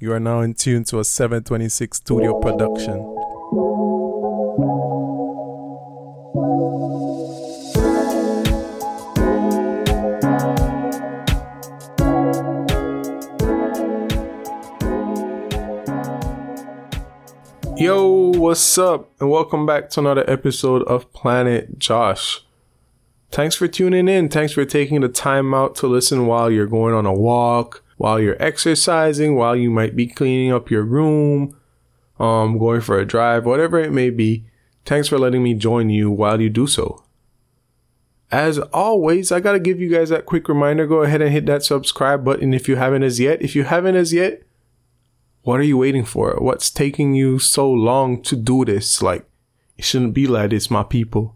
You are now in tune to a 726 studio production. Yo, what's up? And welcome back to another episode of Planet Josh. Thanks for tuning in. Thanks for taking the time out to listen while you're going on a walk while you're exercising, while you might be cleaning up your room, um, going for a drive, whatever it may be. Thanks for letting me join you while you do so. As always, I gotta give you guys that quick reminder. Go ahead and hit that subscribe button if you haven't as yet. If you haven't as yet, what are you waiting for? What's taking you so long to do this? Like, it shouldn't be like this, my people.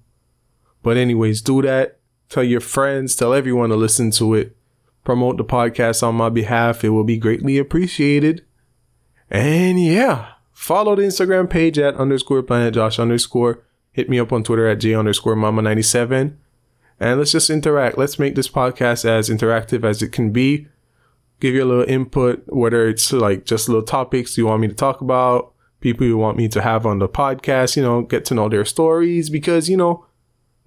But anyways, do that. Tell your friends, tell everyone to listen to it promote the podcast on my behalf, it will be greatly appreciated. And yeah, follow the Instagram page at underscore planet Josh underscore. Hit me up on Twitter at J underscore mama 97. And let's just interact. Let's make this podcast as interactive as it can be. Give you a little input, whether it's like just little topics you want me to talk about, people you want me to have on the podcast, you know, get to know their stories because, you know,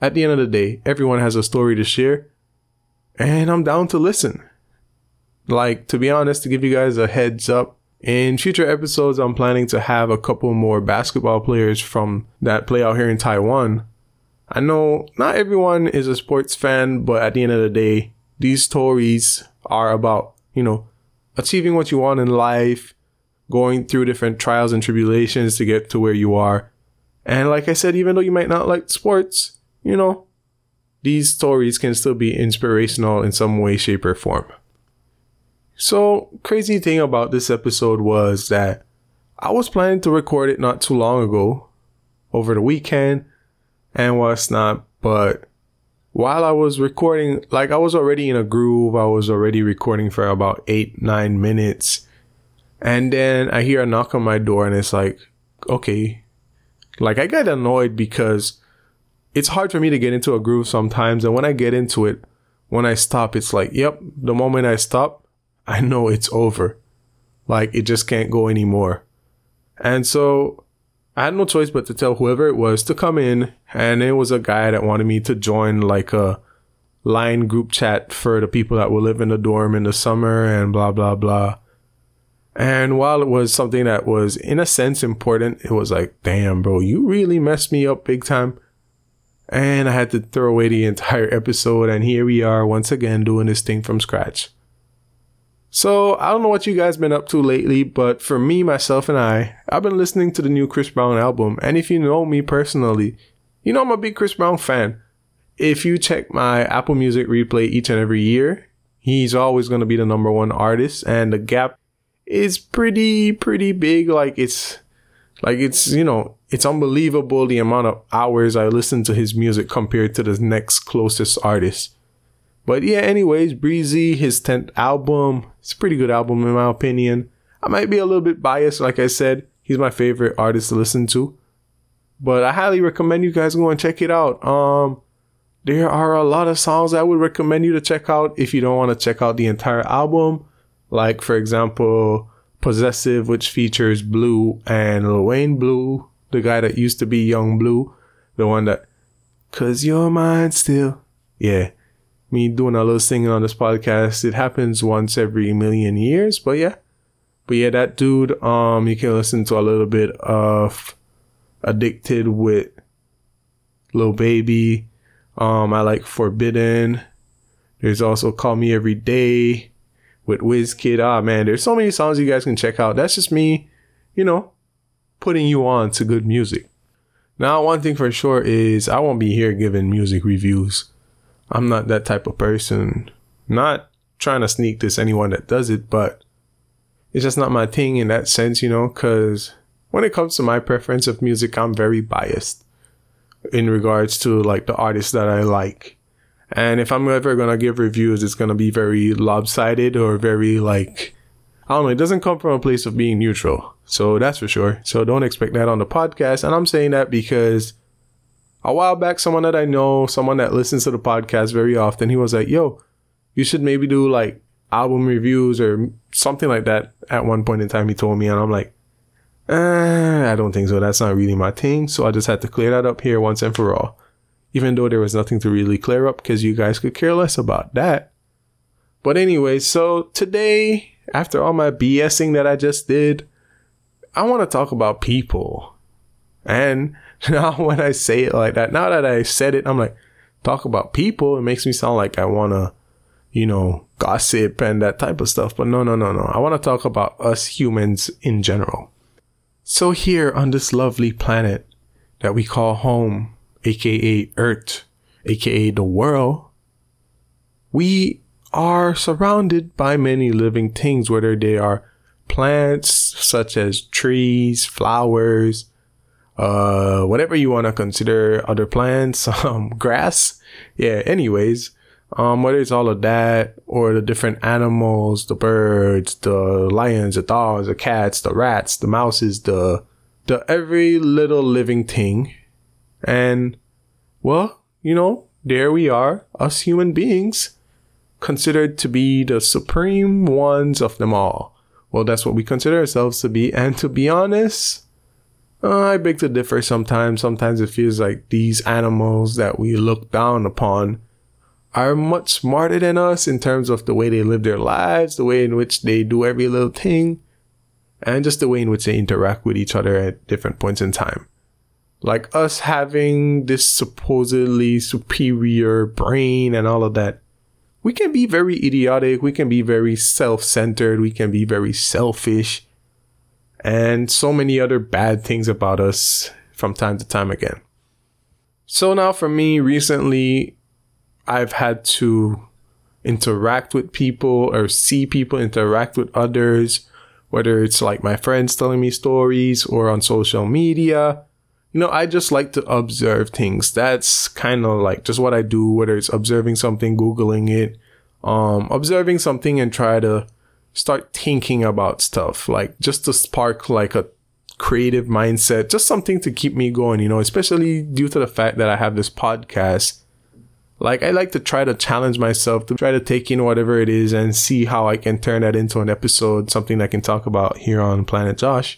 at the end of the day, everyone has a story to share and I'm down to listen. Like, to be honest, to give you guys a heads up, in future episodes, I'm planning to have a couple more basketball players from that play out here in Taiwan. I know not everyone is a sports fan, but at the end of the day, these stories are about, you know, achieving what you want in life, going through different trials and tribulations to get to where you are. And like I said, even though you might not like sports, you know, these stories can still be inspirational in some way, shape, or form. So, crazy thing about this episode was that I was planning to record it not too long ago, over the weekend, and what's not, but while I was recording, like I was already in a groove, I was already recording for about eight, nine minutes, and then I hear a knock on my door, and it's like, okay, like I got annoyed because it's hard for me to get into a groove sometimes. And when I get into it, when I stop, it's like, yep, the moment I stop, I know it's over. Like it just can't go anymore. And so I had no choice but to tell whoever it was to come in. And it was a guy that wanted me to join like a line group chat for the people that will live in the dorm in the summer and blah, blah, blah. And while it was something that was in a sense important, it was like, damn, bro, you really messed me up big time. And I had to throw away the entire episode, and here we are once again doing this thing from scratch. So, I don't know what you guys been up to lately, but for me, myself, and I, I've been listening to the new Chris Brown album. And if you know me personally, you know I'm a big Chris Brown fan. If you check my Apple Music replay each and every year, he's always going to be the number one artist, and the gap is pretty, pretty big. Like, it's like it's, you know, it's unbelievable the amount of hours I listen to his music compared to the next closest artist. But yeah, anyways, Breezy, his 10th album, it's a pretty good album in my opinion. I might be a little bit biased, like I said, he's my favorite artist to listen to. But I highly recommend you guys go and check it out. Um, there are a lot of songs I would recommend you to check out if you don't want to check out the entire album. Like, for example, Possessive, which features Bleu and Lil Wayne Bleu, the guy that used to be Yung Bleu, the one that, cause you're mine still. Yeah. Me doing a little singing on this podcast. It happens once every million years, but yeah. But yeah, that dude, um, you can listen to a little bit of Addicted with Lil Baby. Um, I like Forbidden. There's also Call Me Every Day with Wizkid. Ah, man, there's so many songs you guys can check out. That's just me, you know, putting you on to good music. Now, one thing for sure is I won't be here giving music reviews. I'm not that type of person. Not trying to sneak this anyone that does it, but it's just not my thing in that sense, you know, because when it comes to my preference of music, I'm very biased in regards to like the artists that I like. And if I'm ever gonna give reviews, it's gonna be very lopsided or very like I don't know, it doesn't come from a place of being neutral. So that's for sure. So don't expect that on the podcast. And I'm saying that because a while back, someone that I know, someone that listens to the podcast very often, he was like, yo, you should maybe do like album reviews or something like that at one point in time, he told me, and I'm like, eh, I don't think so. That's not really my thing. So I just had to clear that up here once and for all. Even though there was nothing to really clear up because you guys could care less about that. But anyway, so today, after all my BSing that I just did, I want to talk about people. And now when I say it like that, now that I said it, I'm like, talk about people. It makes me sound like I want to, you know, gossip and that type of stuff. But no, no, no, no. I want to talk about us humans in general. So here on this lovely planet that we call home, aka Earth, aka the world, we are surrounded by many living things, whether they are plants such as trees, flowers, uh, whatever you want to consider other plants, um, grass. Yeah. Anyways, um, whether it's all of that or the different animals, the birds, the lions, the dogs, the cats, the rats, the mouses, the, the every little living thing. And well, you know, there we are, us human beings, considered to be the supreme ones of them all. Well, that's what we consider ourselves to be. And to be honest, uh, I beg to differ sometimes. Sometimes it feels like these animals that we look down upon are much smarter than us in terms of the way they live their lives, the way in which they do every little thing, and just the way in which they interact with each other at different points in time. Like us having this supposedly superior brain and all of that, we can be very idiotic, we can be very self centered, we can be very selfish, and so many other bad things about us from time to time again. So now for me, recently, I've had to interact with people or see people interact with others, whether it's like my friends telling me stories or on social media. You know, I just like to observe things. That's kind of like just what I do, whether it's observing something, Googling it, um, observing something and try to start thinking about stuff, like just to spark like a creative mindset, just something to keep me going, you know, especially due to the fact that I have this podcast. Like I like to try to challenge myself to try to take in whatever it is and see how I can turn that into an episode, something I can talk about here on Planet Josh.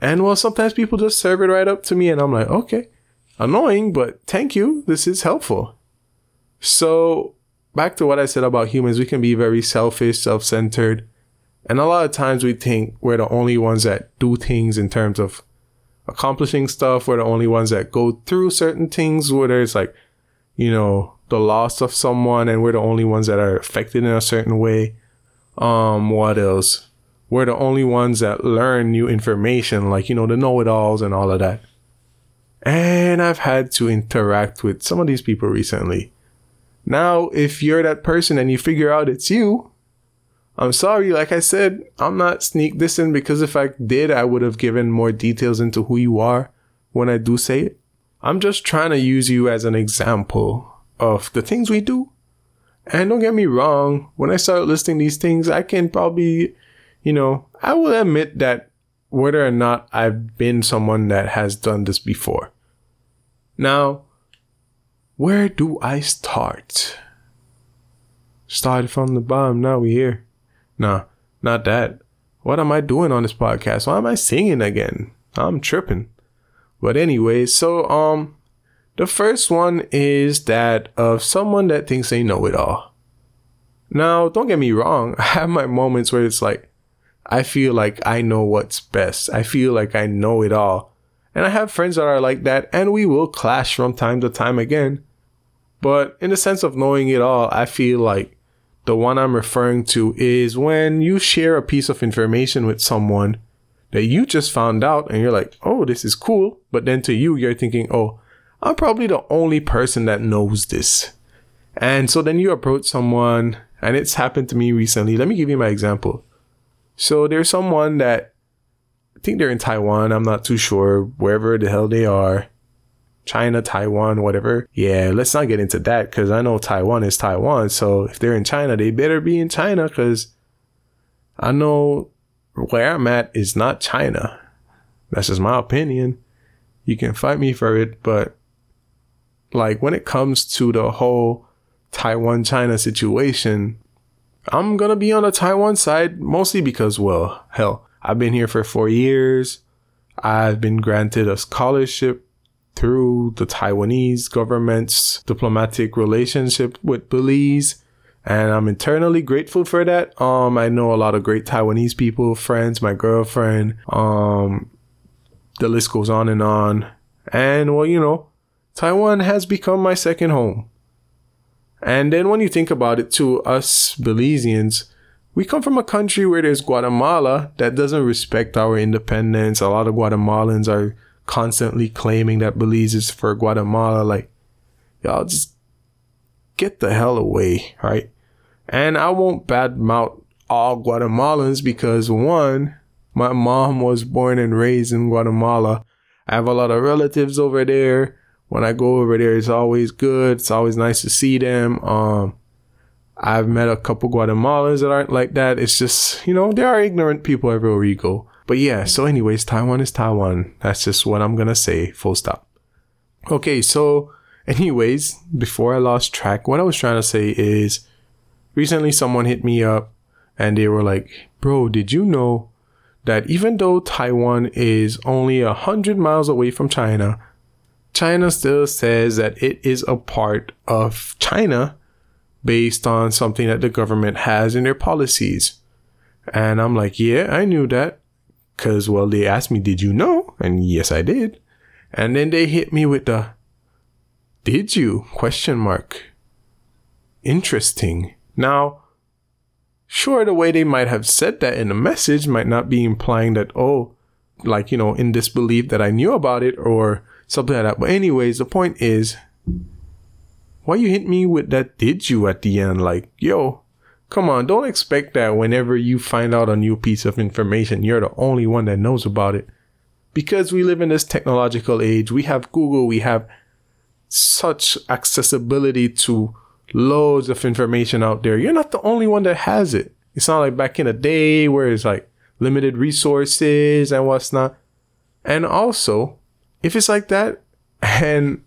And well, sometimes people just serve it right up to me and I'm like, okay, annoying, but thank you. This is helpful. So back to what I said about humans, we can be very selfish, self centered. And a lot of times we think we're the only ones that do things in terms of accomplishing stuff. We're the only ones that go through certain things, whether it's like, you know, the loss of someone and we're the only ones that are affected in a certain way. Um, what else? We're the only ones that learn new information, like, you know, the know it alls and all of that. And I've had to interact with some of these people recently. Now, if you're that person and you figure out it's you, I'm sorry, like I said, I'm not sneak this in because if I did, I would have given more details into who you are when I do say it. I'm just trying to use you as an example of the things we do. And don't get me wrong, when I start listing these things, I can probably, you know, I will admit that whether or not I've been someone that has done this before. Now, where do I start? Started from the bottom, now we here. Nah, not that. What am I doing on this podcast? Why am I singing again? I'm tripping. But anyway, so um the first one is that of someone that thinks they know it all. Now, don't get me wrong, I have my moments where it's like I feel like I know what's best. I feel like I know it all. And I have friends that are like that, and we will clash from time to time again. But in the sense of knowing it all, I feel like the one I'm referring to is when you share a piece of information with someone that you just found out and you're like, oh, this is cool. But then to you, you're thinking, oh, I'm probably the only person that knows this. And so then you approach someone, and it's happened to me recently. Let me give you my example. So there's someone that I think they're in Taiwan. I'm not too sure, wherever the hell they are. China, Taiwan, whatever. Yeah, let's not get into that because I know Taiwan is Taiwan. So if they're in China, they better be in China because I know where I'm at is not China. That's just my opinion. You can fight me for it, but like when it comes to the whole Taiwan China situation, I'm gonna be on the Taiwan side mostly because, well, hell, I've been here for four years. I've been granted a scholarship through the Taiwanese government's diplomatic relationship with Belize. And I'm eternally grateful for that. Um, I know a lot of great Taiwanese people, friends, my girlfriend. Um, the list goes on and on. And well, you know, Taiwan has become my second home. And then when you think about it, to us Belizeans, we come from a country where there's Guatemala that doesn't respect our independence. A lot of Guatemalans are constantly claiming that Belize is for Guatemala. Like, y'all just get the hell away, right? And I won't badmouth all Guatemalans because one, my mom was born and raised in Guatemala. I have a lot of relatives over there when I go over there, it's always good. It's always nice to see them. Um, I've met a couple Guatemalans that aren't like that. It's just, you know, there are ignorant people everywhere you go. But yeah, so anyways, Taiwan is Taiwan. That's just what I'm gonna say, full stop. Okay, so anyways, before I lost track, what I was trying to say is recently someone hit me up and they were like, Bro, did you know that even though Taiwan is only a hundred miles away from China, China still says that it is a part of China based on something that the government has in their policies. And I'm like, yeah, I knew that. Cause well, they asked me, did you know? And yes, I did. And then they hit me with the, did you? Question mark. Interesting. Now, sure, the way they might have said that in the message might not be implying that, oh, like, you know, in disbelief that I knew about it or something like that. But anyways, the point is, why you hit me with that did you at the end? Like, yo, come on, don't expect that whenever you find out a new piece of information, you're the only one that knows about it. Because we live in this technological age, we have Google, we have such accessibility to loads of information out there. You're not the only one that has it. It's not like back in the day where it's like limited resources and what's not. And also, if it's like that, and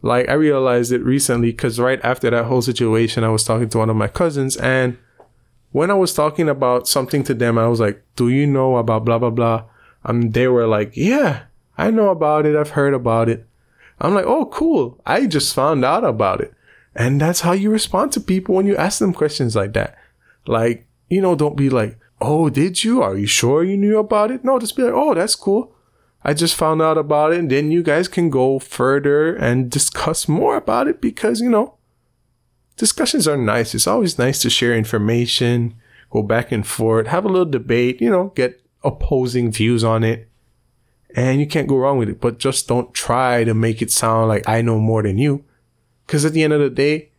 like I realized it recently because right after that whole situation, I was talking to one of my cousins, and when I was talking about something to them, I was like, "Do you know about blah blah blah?" And they were like, "Yeah, I know about it. I've heard about it." I'm like, "Oh, cool! I just found out about it." And that's how you respond to people when you ask them questions like that. Like, you know, don't be like, "Oh, did you? Are you sure you knew about it?" No, just be like, "Oh, that's cool." I just found out about it, and then you guys can go further and discuss more about it because, you know, discussions are nice. It's always nice to share information, go back and forth, have a little debate, you know, get opposing views on it. And you can't go wrong with it, but just don't try to make it sound like I know more than you. Because at the end of the day,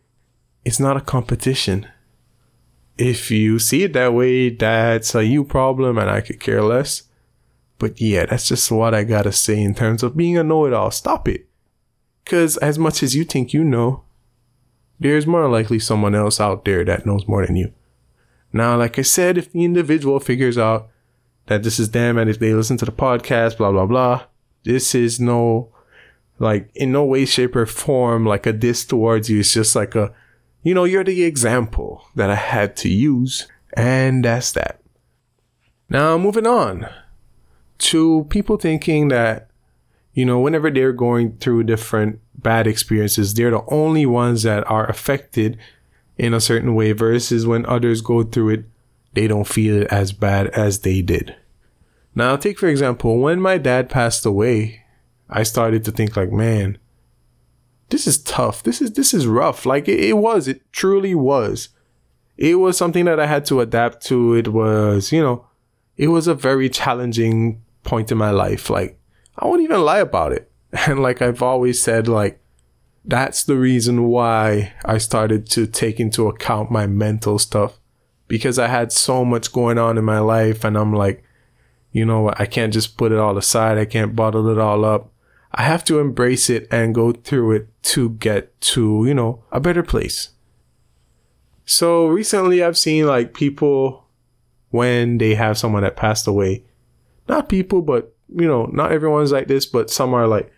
it's not a competition. If you see it that way, that's a you problem and I could care less. But yeah, that's just what I gotta say in terms of being a know it all. Stop it. Because as much as you think you know, there's more likely someone else out there that knows more than you. Now, like I said, if the individual figures out that this is them and if they listen to the podcast, blah, blah, blah, this is no, like, in no way, shape, or form like a diss towards you. It's just like a, you know, you're the example that I had to use. And that's that. Now, moving on to people thinking that, you know, whenever they're going through different bad experiences, they're the only ones that are affected in a certain way versus when others go through it, they don't feel it as bad as they did. Now, take for example, when my dad passed away, I started to think like, man, this is tough. This is this is rough. Like it, it was, it truly was. It was something that I had to adapt to. It was, you know, it was a very challenging point in my life. Like, I won't even lie about it. And like I've always said, like, that's the reason why I started to take into account my mental stuff because I had so much going on in my life. And I'm like, you know, I can't just put it all aside. I can't bottle it all up. I have to embrace it and go through it to get to, you know, a better place. So recently I've seen like people when they have someone that passed away, not people, but you know, not everyone's like this, but some are like,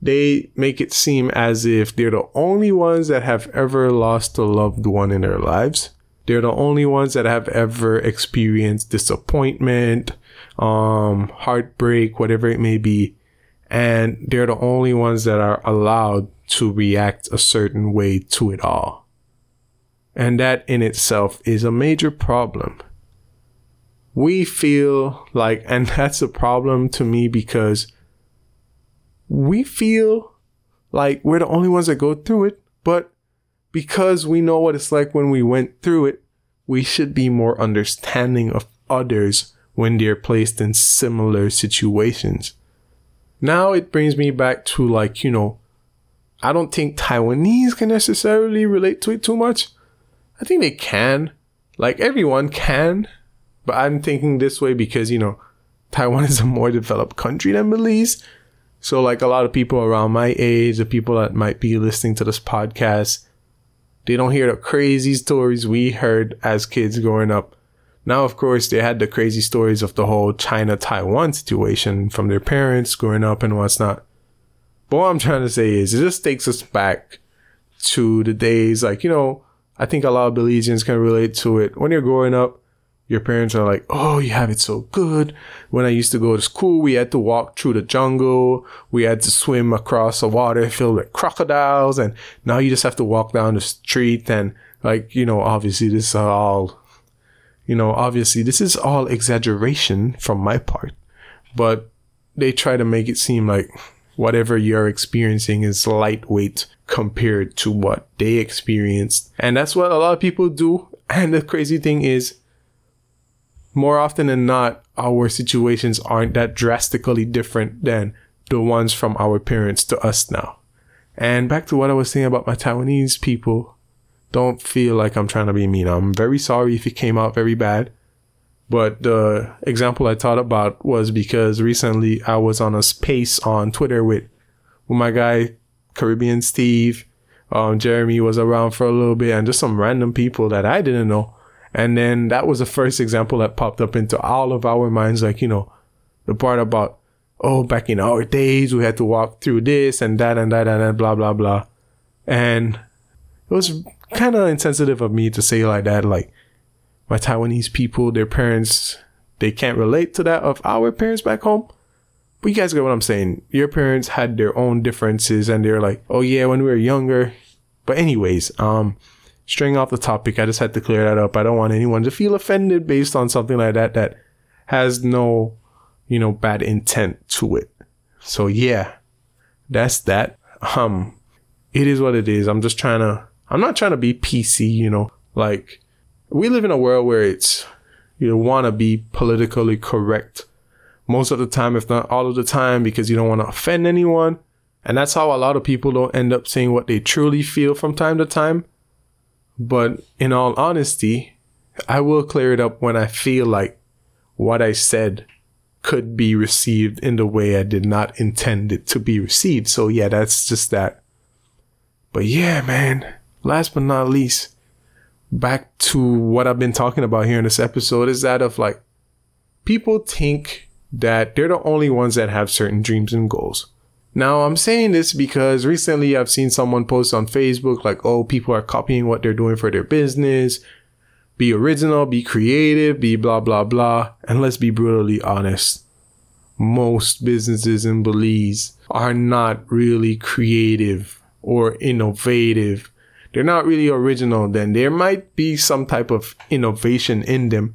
they make it seem as if they're the only ones that have ever lost a loved one in their lives. They're the only ones that have ever experienced disappointment, um, heartbreak, whatever it may be. And they're the only ones that are allowed to react a certain way to it all. And that in itself is a major problem. We feel like, and that's a problem to me because we feel like we're the only ones that go through it, but because we know what it's like when we went through it, we should be more understanding of others when they're placed in similar situations. Now it brings me back to like, you know, I don't think Taiwanese can necessarily relate to it too much. I think they can. Like everyone can. But I'm thinking this way because, you know, Taiwan is a more developed country than Belize. So like a lot of people around my age, the people that might be listening to this podcast, they don't hear the crazy stories we heard as kids growing up. Now, of course, they had the crazy stories of the whole China Taiwan situation from their parents growing up and what's not. But what I'm trying to say is, it just takes us back to the days, like, you know, I think a lot of Belizeans can relate to it. When you're growing up, your parents are like, oh, you have it so good. When I used to go to school, we had to walk through the jungle. We had to swim across a water filled with crocodiles. And now you just have to walk down the street. And like, you know, obviously this is all, you know, obviously this is all exaggeration from my part, but they try to make it seem like whatever you're experiencing is lightweight compared to what they experienced. And that's what a lot of people do. And the crazy thing is, more often than not, our situations aren't that drastically different than the ones from our parents to us now. And back to what I was saying about my Taiwanese people, don't feel like I'm trying to be mean. I'm very sorry if it came out very bad. But the example I thought about was because recently I was on a space on Twitter with, with my guy, Caribbean Steve. Um, Jeremy was around for a little bit and just some random people that I didn't know. And then that was the first example that popped up into all of our minds. Like, you know, the part about, oh, back in our days, we had to walk through this and that and that and that, blah, blah, blah. And it was kind of insensitive of me to say like that. Like, my Taiwanese people, their parents, they can't relate to that of our parents back home. But you guys get what I'm saying. Your parents had their own differences and they're like, oh yeah, when we were younger. But anyways, um, straying off the topic, I just had to clear that up. I don't want anyone to feel offended based on something like that that has no, you know, bad intent to it. So yeah, that's that. Um, it is what it is. I'm just trying to, I'm not trying to be PC, you know, like we live in a world where it's, you want to be politically correct most of the time, if not all of the time, because you don't want to offend anyone. And that's how a lot of people don't end up saying what they truly feel from time to time. But in all honesty, I will clear it up when I feel like what I said could be received in the way I did not intend it to be received. So yeah, that's just that. But yeah, man, last but not least, back to what I've been talking about here in this episode is that of like people think that they're the only ones that have certain dreams and goals. Now, I'm saying this because recently I've seen someone post on Facebook like, oh, people are copying what they're doing for their business. Be original, be creative, be blah, blah, blah. And let's be brutally honest. Most businesses in Belize are not really creative or innovative. They're not really original. Then there might be some type of innovation in them,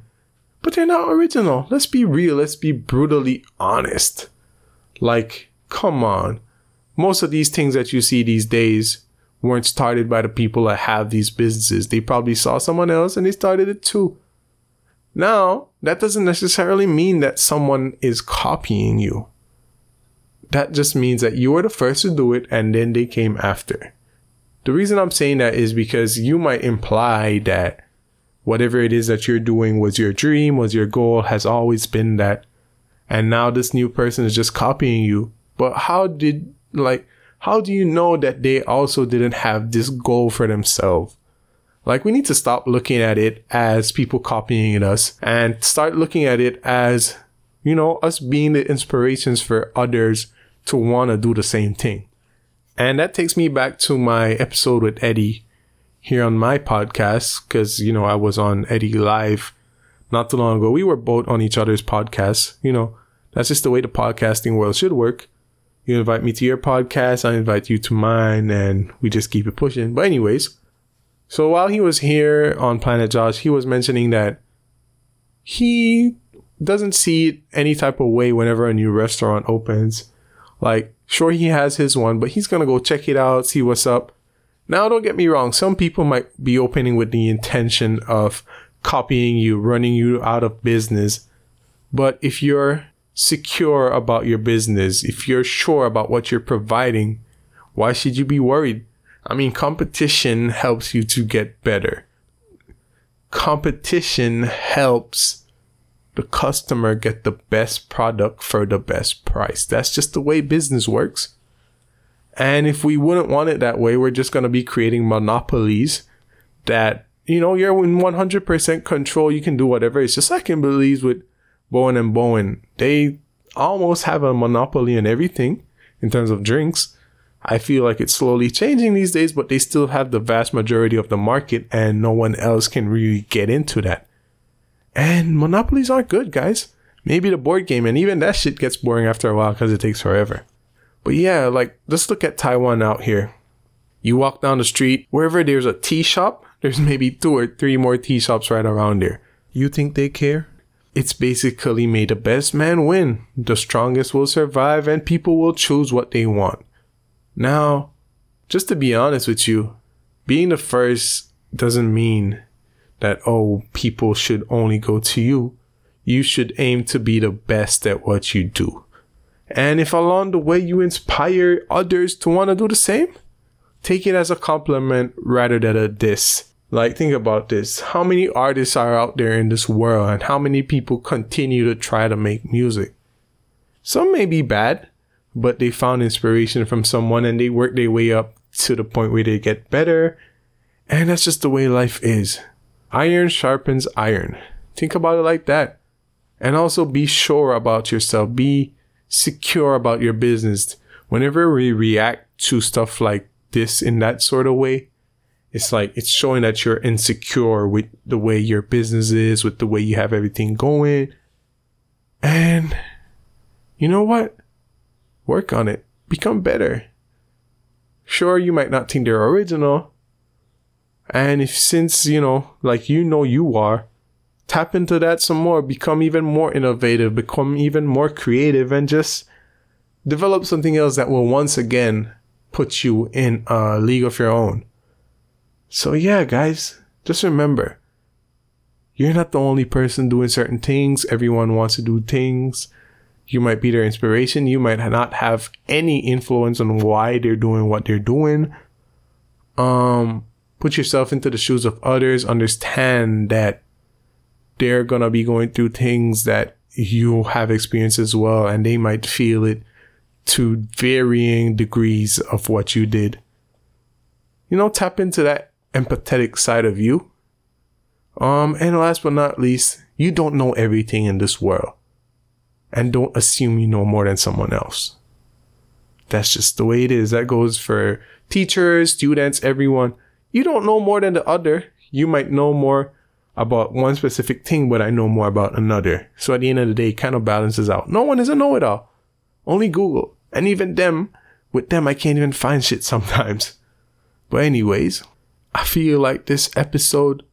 but they're not original. Let's be real. Let's be brutally honest. Like, Come on. Most of these things that you see these days weren't started by the people that have these businesses. They probably saw someone else and they started it too. Now, that doesn't necessarily mean that someone is copying you. That just means that you were the first to do it and then they came after. The reason I'm saying that is because you might imply that whatever it is that you're doing was your dream, was your goal, has always been that. And now this new person is just copying you but how did, like, how do you know that they also didn't have this goal for themselves? Like, we need to stop looking at it as people copying us and start looking at it as, you know, us being the inspirations for others to want to do the same thing. And that takes me back to my episode with Eddie. here on my podcast because, you know, I was on Eddie Live not too long ago. We were both on each other's podcasts. You know, that's just the way the podcasting world should work. You invite me to your podcast, I invite you to mine, and we just keep it pushing. But, anyways, so while he was here on Planet Josh, he was mentioning that he doesn't see any type of way whenever a new restaurant opens. Like, sure, he has his one, but he's gonna go check it out, see what's up. Now, don't get me wrong, some people might be opening with the intention of copying you, running you out of business. But if you're secure about your business, if you're sure about what you're providing, why should you be worried? I mean, competition helps you to get better. Competition helps the customer get the best product for the best price. That's just the way business works. And if we wouldn't want it that way, we're just going to be creating monopolies that, you know, you're in 100% control. You can do whatever. It's just like Kimberly's with Bowen and Bowen. They almost have a monopoly on everything in terms of drinks. I feel like it's slowly changing these days, but they still have the vast majority of the market and no one else can really get into that. And monopolies aren't good, guys. Maybe the board game, and even that shit gets boring after a while because it takes forever. But yeah, like, let's look at Taiwan out here. You walk down the street, wherever there's a tea shop, there's maybe two or three more tea shops right around there. You think they care? It's basically made the best man win. The strongest will survive, and people will choose what they want. Now, just to be honest with you, being the first doesn't mean that, oh, people should only go to you. You should aim to be the best at what you do. And if along the way you inspire others to want to do the same, take it as a compliment rather than a diss. Like, think about this. How many artists are out there in this world and how many people continue to try to make music? Some may be bad, but they found inspiration from someone and they work their way up to the point where they get better. And that's just the way life is. Iron sharpens iron. Think about it like that. And also be sure about yourself. Be secure about your business. Whenever we react to stuff like this in that sort of way, it's like it's showing that you're insecure with the way your business is, with the way you have everything going. And you know what? Work on it. Become better. Sure, you might not think they're original, and if since, you know, like you know you are, tap into that some more, become even more innovative, become even more creative, and just develop something else that will once again put you in a league of your own. So, yeah, guys, just remember you're not the only person doing certain things. Everyone wants to do things. You might be their inspiration. You might not have any influence on why they're doing what they're doing. Um, put yourself into the shoes of others, understand that they're going to be going through things that you have experienced as well, and they might feel it to varying degrees of what you did. You know, tap into that empathetic side of you. Um, and last but not least, you don't know everything in this world. And don't assume you know more than someone else. That's just the way it is. That goes for teachers, students, everyone you don't know more than the other. You might know more about one specific thing, but I know more about another. So at the end of the day, it kind of balances out. No one is a know it all. Only Google. And even them, with them, I can't even find shit sometimes. But, anyways, I feel like this episode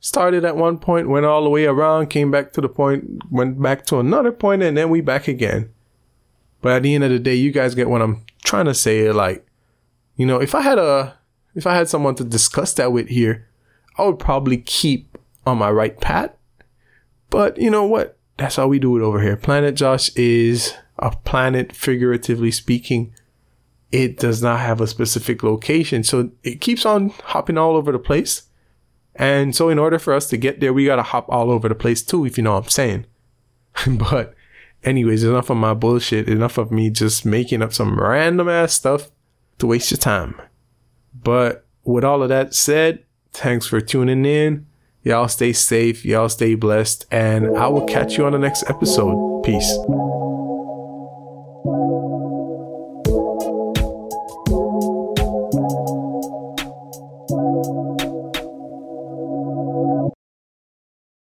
started at one point, went all the way around, came back to the point, went back to another point, and then we back again. But at the end of the day, you guys get what I'm trying to say. Like, you know, if I had a if I had someone to discuss that with here, I would probably keep on my right path. But you know what? That's how we do it over here. Planet Josh is a planet, figuratively speaking. It does not have a specific location. So it keeps on hopping all over the place. And so, in order for us to get there, we got to hop all over the place too, if you know what I'm saying. but, anyways, enough of my bullshit. Enough of me just making up some random ass stuff to waste your time. But with all of that said, thanks for tuning in. Y'all stay safe, y'all stay blessed, and I will catch you on the next episode. Peace.